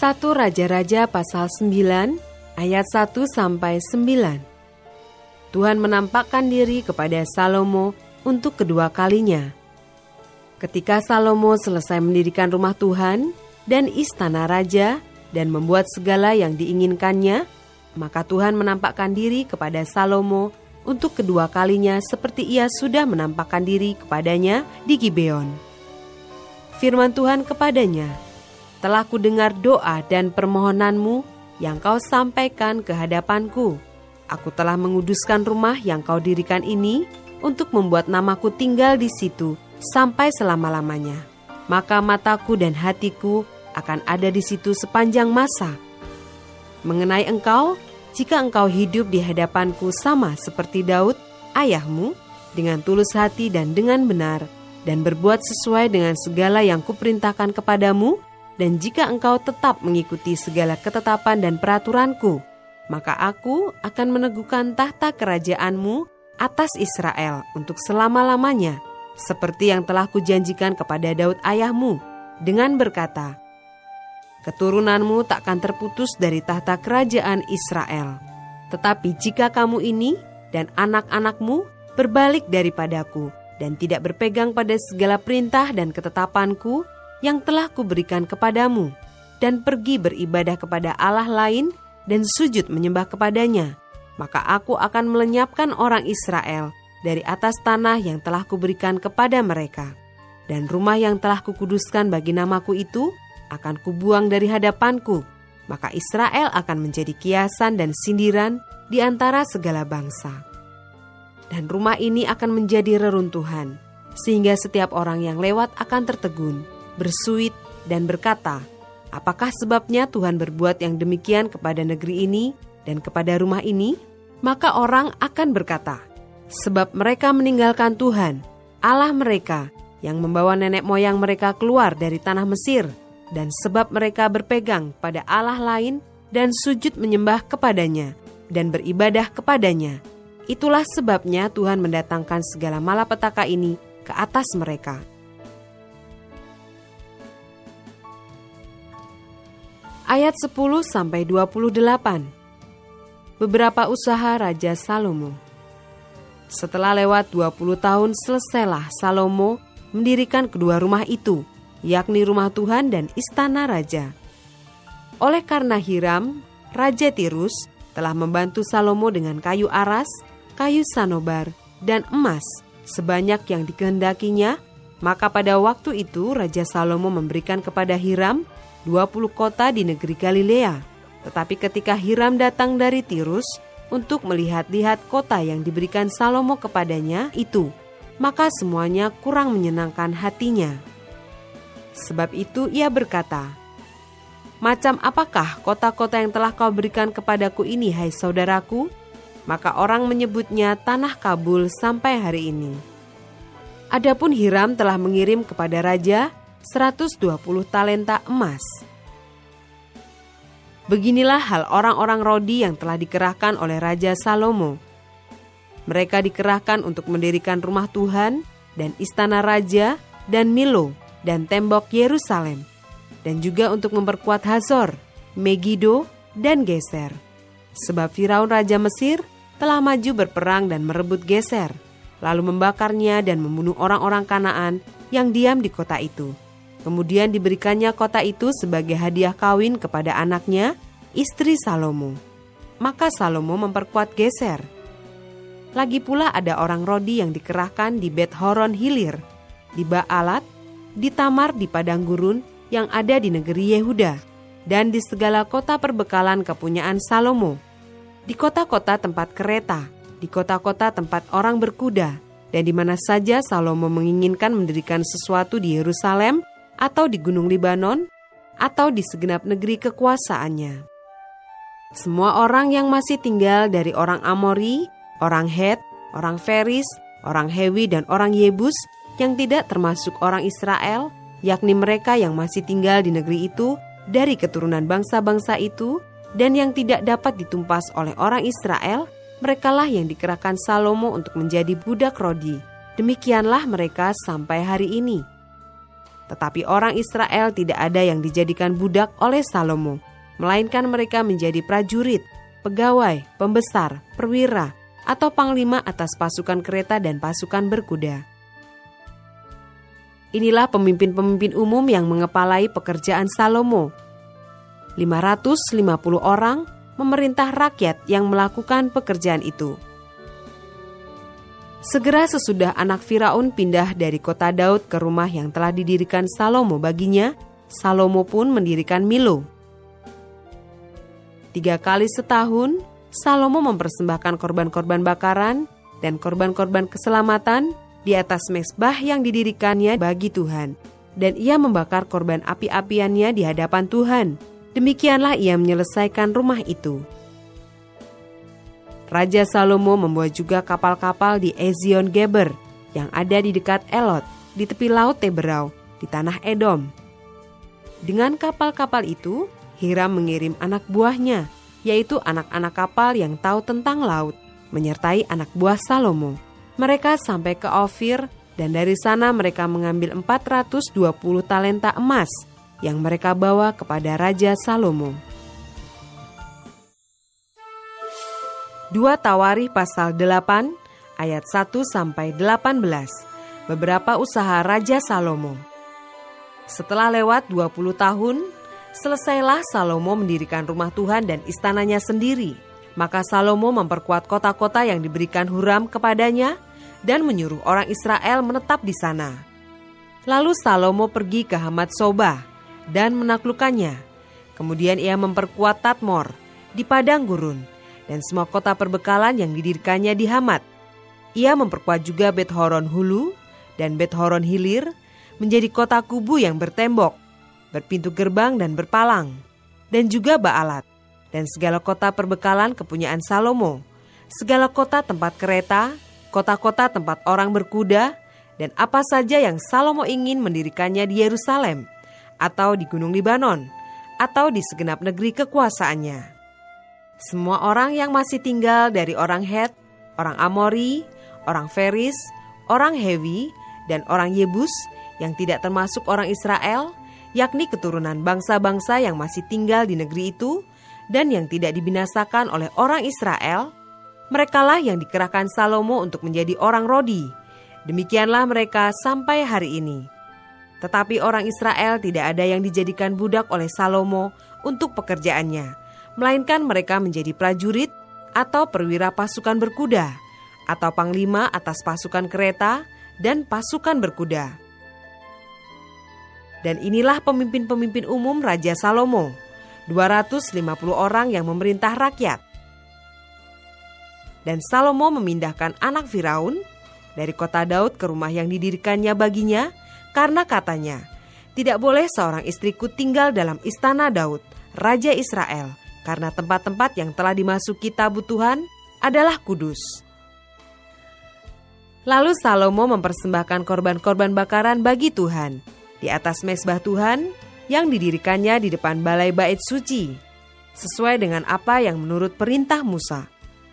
1 Raja-Raja pasal 9 ayat 1 sampai 9. Tuhan menampakkan diri kepada Salomo untuk kedua kalinya. Ketika Salomo selesai mendirikan rumah Tuhan dan istana raja dan membuat segala yang diinginkannya, maka Tuhan menampakkan diri kepada Salomo untuk kedua kalinya seperti ia sudah menampakkan diri kepadanya di Gibeon. Firman Tuhan kepadanya, telah kudengar doa dan permohonanmu yang kau sampaikan ke hadapanku. Aku telah menguduskan rumah yang kau dirikan ini untuk membuat namaku tinggal di situ sampai selama-lamanya. Maka mataku dan hatiku akan ada di situ sepanjang masa. Mengenai engkau, jika engkau hidup di hadapanku sama seperti Daud, ayahmu, dengan tulus hati dan dengan benar, dan berbuat sesuai dengan segala yang kuperintahkan kepadamu, dan jika engkau tetap mengikuti segala ketetapan dan peraturanku, maka aku akan meneguhkan tahta kerajaanmu atas Israel untuk selama-lamanya, seperti yang telah kujanjikan kepada Daud ayahmu, dengan berkata, Keturunanmu takkan terputus dari tahta kerajaan Israel. Tetapi jika kamu ini dan anak-anakmu berbalik daripadaku dan tidak berpegang pada segala perintah dan ketetapanku, yang telah kuberikan kepadamu, dan pergi beribadah kepada Allah lain dan sujud menyembah kepadanya, maka aku akan melenyapkan orang Israel dari atas tanah yang telah kuberikan kepada mereka. Dan rumah yang telah kukuduskan bagi namaku itu akan kubuang dari hadapanku, maka Israel akan menjadi kiasan dan sindiran di antara segala bangsa. Dan rumah ini akan menjadi reruntuhan, sehingga setiap orang yang lewat akan tertegun bersuit, dan berkata, Apakah sebabnya Tuhan berbuat yang demikian kepada negeri ini dan kepada rumah ini? Maka orang akan berkata, Sebab mereka meninggalkan Tuhan, Allah mereka, yang membawa nenek moyang mereka keluar dari tanah Mesir, dan sebab mereka berpegang pada Allah lain dan sujud menyembah kepadanya, dan beribadah kepadanya. Itulah sebabnya Tuhan mendatangkan segala malapetaka ini ke atas mereka. Ayat 10 sampai 28. Beberapa usaha Raja Salomo. Setelah lewat 20 tahun selesailah Salomo mendirikan kedua rumah itu, yakni rumah Tuhan dan istana raja. Oleh karena Hiram, Raja Tirus telah membantu Salomo dengan kayu aras, kayu sanobar, dan emas sebanyak yang dikehendakinya, maka pada waktu itu Raja Salomo memberikan kepada Hiram 20 kota di negeri Galilea. Tetapi ketika Hiram datang dari Tirus untuk melihat-lihat kota yang diberikan Salomo kepadanya itu, maka semuanya kurang menyenangkan hatinya. Sebab itu ia berkata, Macam apakah kota-kota yang telah kau berikan kepadaku ini, hai saudaraku? Maka orang menyebutnya tanah Kabul sampai hari ini. Adapun Hiram telah mengirim kepada raja 120 talenta emas. Beginilah hal orang-orang Rodi yang telah dikerahkan oleh Raja Salomo. Mereka dikerahkan untuk mendirikan rumah Tuhan dan istana raja dan Milo dan tembok Yerusalem dan juga untuk memperkuat Hazor, Megido, dan Geser. Sebab Firaun Raja Mesir telah maju berperang dan merebut Geser, lalu membakarnya dan membunuh orang-orang Kanaan yang diam di kota itu. Kemudian diberikannya kota itu sebagai hadiah kawin kepada anaknya, istri Salomo. Maka Salomo memperkuat Geser. Lagi pula ada orang Rodi yang dikerahkan di Bet Horon Hilir, di Baalat, di Tamar di padang gurun yang ada di negeri Yehuda, dan di segala kota perbekalan kepunyaan Salomo, di kota-kota tempat kereta, di kota-kota tempat orang berkuda, dan di mana saja Salomo menginginkan mendirikan sesuatu di Yerusalem, atau di Gunung Libanon, atau di segenap negeri kekuasaannya. Semua orang yang masih tinggal dari orang Amori, orang Het, orang Feris, orang Hewi, dan orang Yebus yang tidak termasuk orang Israel, yakni mereka yang masih tinggal di negeri itu dari keturunan bangsa-bangsa itu, dan yang tidak dapat ditumpas oleh orang Israel, merekalah yang dikerahkan Salomo untuk menjadi budak Rodi. Demikianlah mereka sampai hari ini. Tetapi orang Israel tidak ada yang dijadikan budak oleh Salomo, melainkan mereka menjadi prajurit, pegawai, pembesar, perwira, atau panglima atas pasukan kereta dan pasukan berkuda. Inilah pemimpin-pemimpin umum yang mengepalai pekerjaan Salomo. 550 orang memerintah rakyat yang melakukan pekerjaan itu. Segera sesudah anak Firaun pindah dari kota Daud ke rumah yang telah didirikan Salomo baginya, Salomo pun mendirikan Milo. Tiga kali setahun, Salomo mempersembahkan korban-korban bakaran dan korban-korban keselamatan di atas mesbah yang didirikannya bagi Tuhan. Dan ia membakar korban api-apiannya di hadapan Tuhan. Demikianlah ia menyelesaikan rumah itu. Raja Salomo membuat juga kapal-kapal di Ezion Geber yang ada di dekat Elot, di tepi laut Teberau, di tanah Edom. Dengan kapal-kapal itu, Hiram mengirim anak buahnya, yaitu anak-anak kapal yang tahu tentang laut, menyertai anak buah Salomo. Mereka sampai ke Ofir dan dari sana mereka mengambil 420 talenta emas yang mereka bawa kepada Raja Salomo. 2 Tawarih pasal 8 ayat 1 sampai 18. Beberapa usaha Raja Salomo. Setelah lewat 20 tahun, selesailah Salomo mendirikan rumah Tuhan dan istananya sendiri. Maka Salomo memperkuat kota-kota yang diberikan Huram kepadanya dan menyuruh orang Israel menetap di sana. Lalu Salomo pergi ke Hamad Soba dan menaklukkannya. Kemudian ia memperkuat Tatmor di padang gurun dan semua kota perbekalan yang didirikannya di Hamat. Ia memperkuat juga Bet Horon Hulu dan Bet Horon Hilir menjadi kota kubu yang bertembok, berpintu gerbang dan berpalang, dan juga Baalat, dan segala kota perbekalan kepunyaan Salomo, segala kota tempat kereta, kota-kota tempat orang berkuda, dan apa saja yang Salomo ingin mendirikannya di Yerusalem, atau di Gunung Libanon, atau di segenap negeri kekuasaannya. Semua orang yang masih tinggal dari orang Het, orang Amori, orang Feris, orang Hewi, dan orang Yebus yang tidak termasuk orang Israel, yakni keturunan bangsa-bangsa yang masih tinggal di negeri itu dan yang tidak dibinasakan oleh orang Israel, merekalah yang dikerahkan Salomo untuk menjadi orang Rodi. Demikianlah mereka sampai hari ini. Tetapi orang Israel tidak ada yang dijadikan budak oleh Salomo untuk pekerjaannya, melainkan mereka menjadi prajurit atau perwira pasukan berkuda, atau panglima atas pasukan kereta dan pasukan berkuda. Dan inilah pemimpin-pemimpin umum Raja Salomo, 250 orang yang memerintah rakyat. Dan Salomo memindahkan anak Firaun dari kota Daud ke rumah yang didirikannya baginya karena katanya, tidak boleh seorang istriku tinggal dalam istana Daud, Raja Israel, karena tempat-tempat yang telah dimasuki tabut Tuhan adalah kudus. Lalu Salomo mempersembahkan korban-korban bakaran bagi Tuhan di atas mesbah Tuhan yang didirikannya di depan balai bait suci, sesuai dengan apa yang menurut perintah Musa,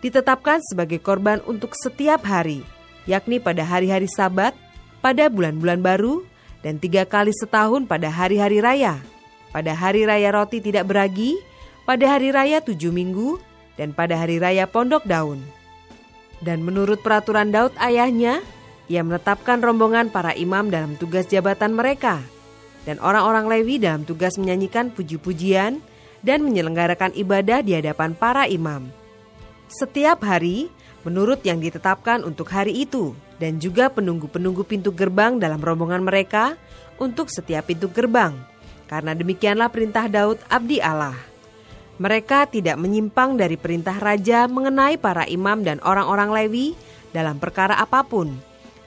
ditetapkan sebagai korban untuk setiap hari, yakni pada hari-hari sabat, pada bulan-bulan baru, dan tiga kali setahun pada hari-hari raya, pada hari raya roti tidak beragi, pada hari raya tujuh minggu, dan pada hari raya pondok daun. Dan menurut peraturan Daud ayahnya, ia menetapkan rombongan para imam dalam tugas jabatan mereka, dan orang-orang Lewi dalam tugas menyanyikan puji-pujian dan menyelenggarakan ibadah di hadapan para imam. Setiap hari, menurut yang ditetapkan untuk hari itu, dan juga penunggu-penunggu pintu gerbang dalam rombongan mereka untuk setiap pintu gerbang, karena demikianlah perintah Daud abdi Allah. Mereka tidak menyimpang dari perintah raja mengenai para imam dan orang-orang Lewi dalam perkara apa pun,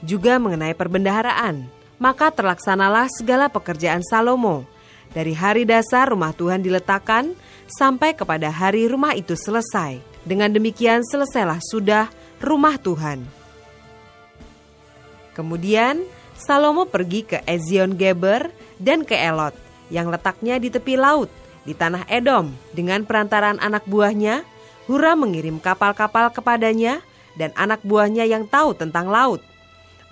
juga mengenai perbendaharaan, maka terlaksanalah segala pekerjaan Salomo. Dari hari dasar rumah Tuhan diletakkan sampai kepada hari rumah itu selesai. Dengan demikian selesailah sudah rumah Tuhan. Kemudian Salomo pergi ke Ezion Geber dan ke Elot yang letaknya di tepi laut di tanah Edom dengan perantaraan anak buahnya. Hura mengirim kapal-kapal kepadanya dan anak buahnya yang tahu tentang laut.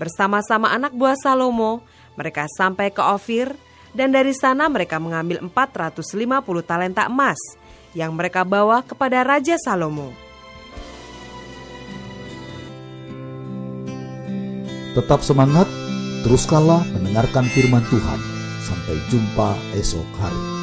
Bersama-sama anak buah Salomo, mereka sampai ke Ofir dan dari sana mereka mengambil 450 talenta emas yang mereka bawa kepada Raja Salomo. Tetap semangat, teruskanlah mendengarkan firman Tuhan. Sampai jumpa esok hari.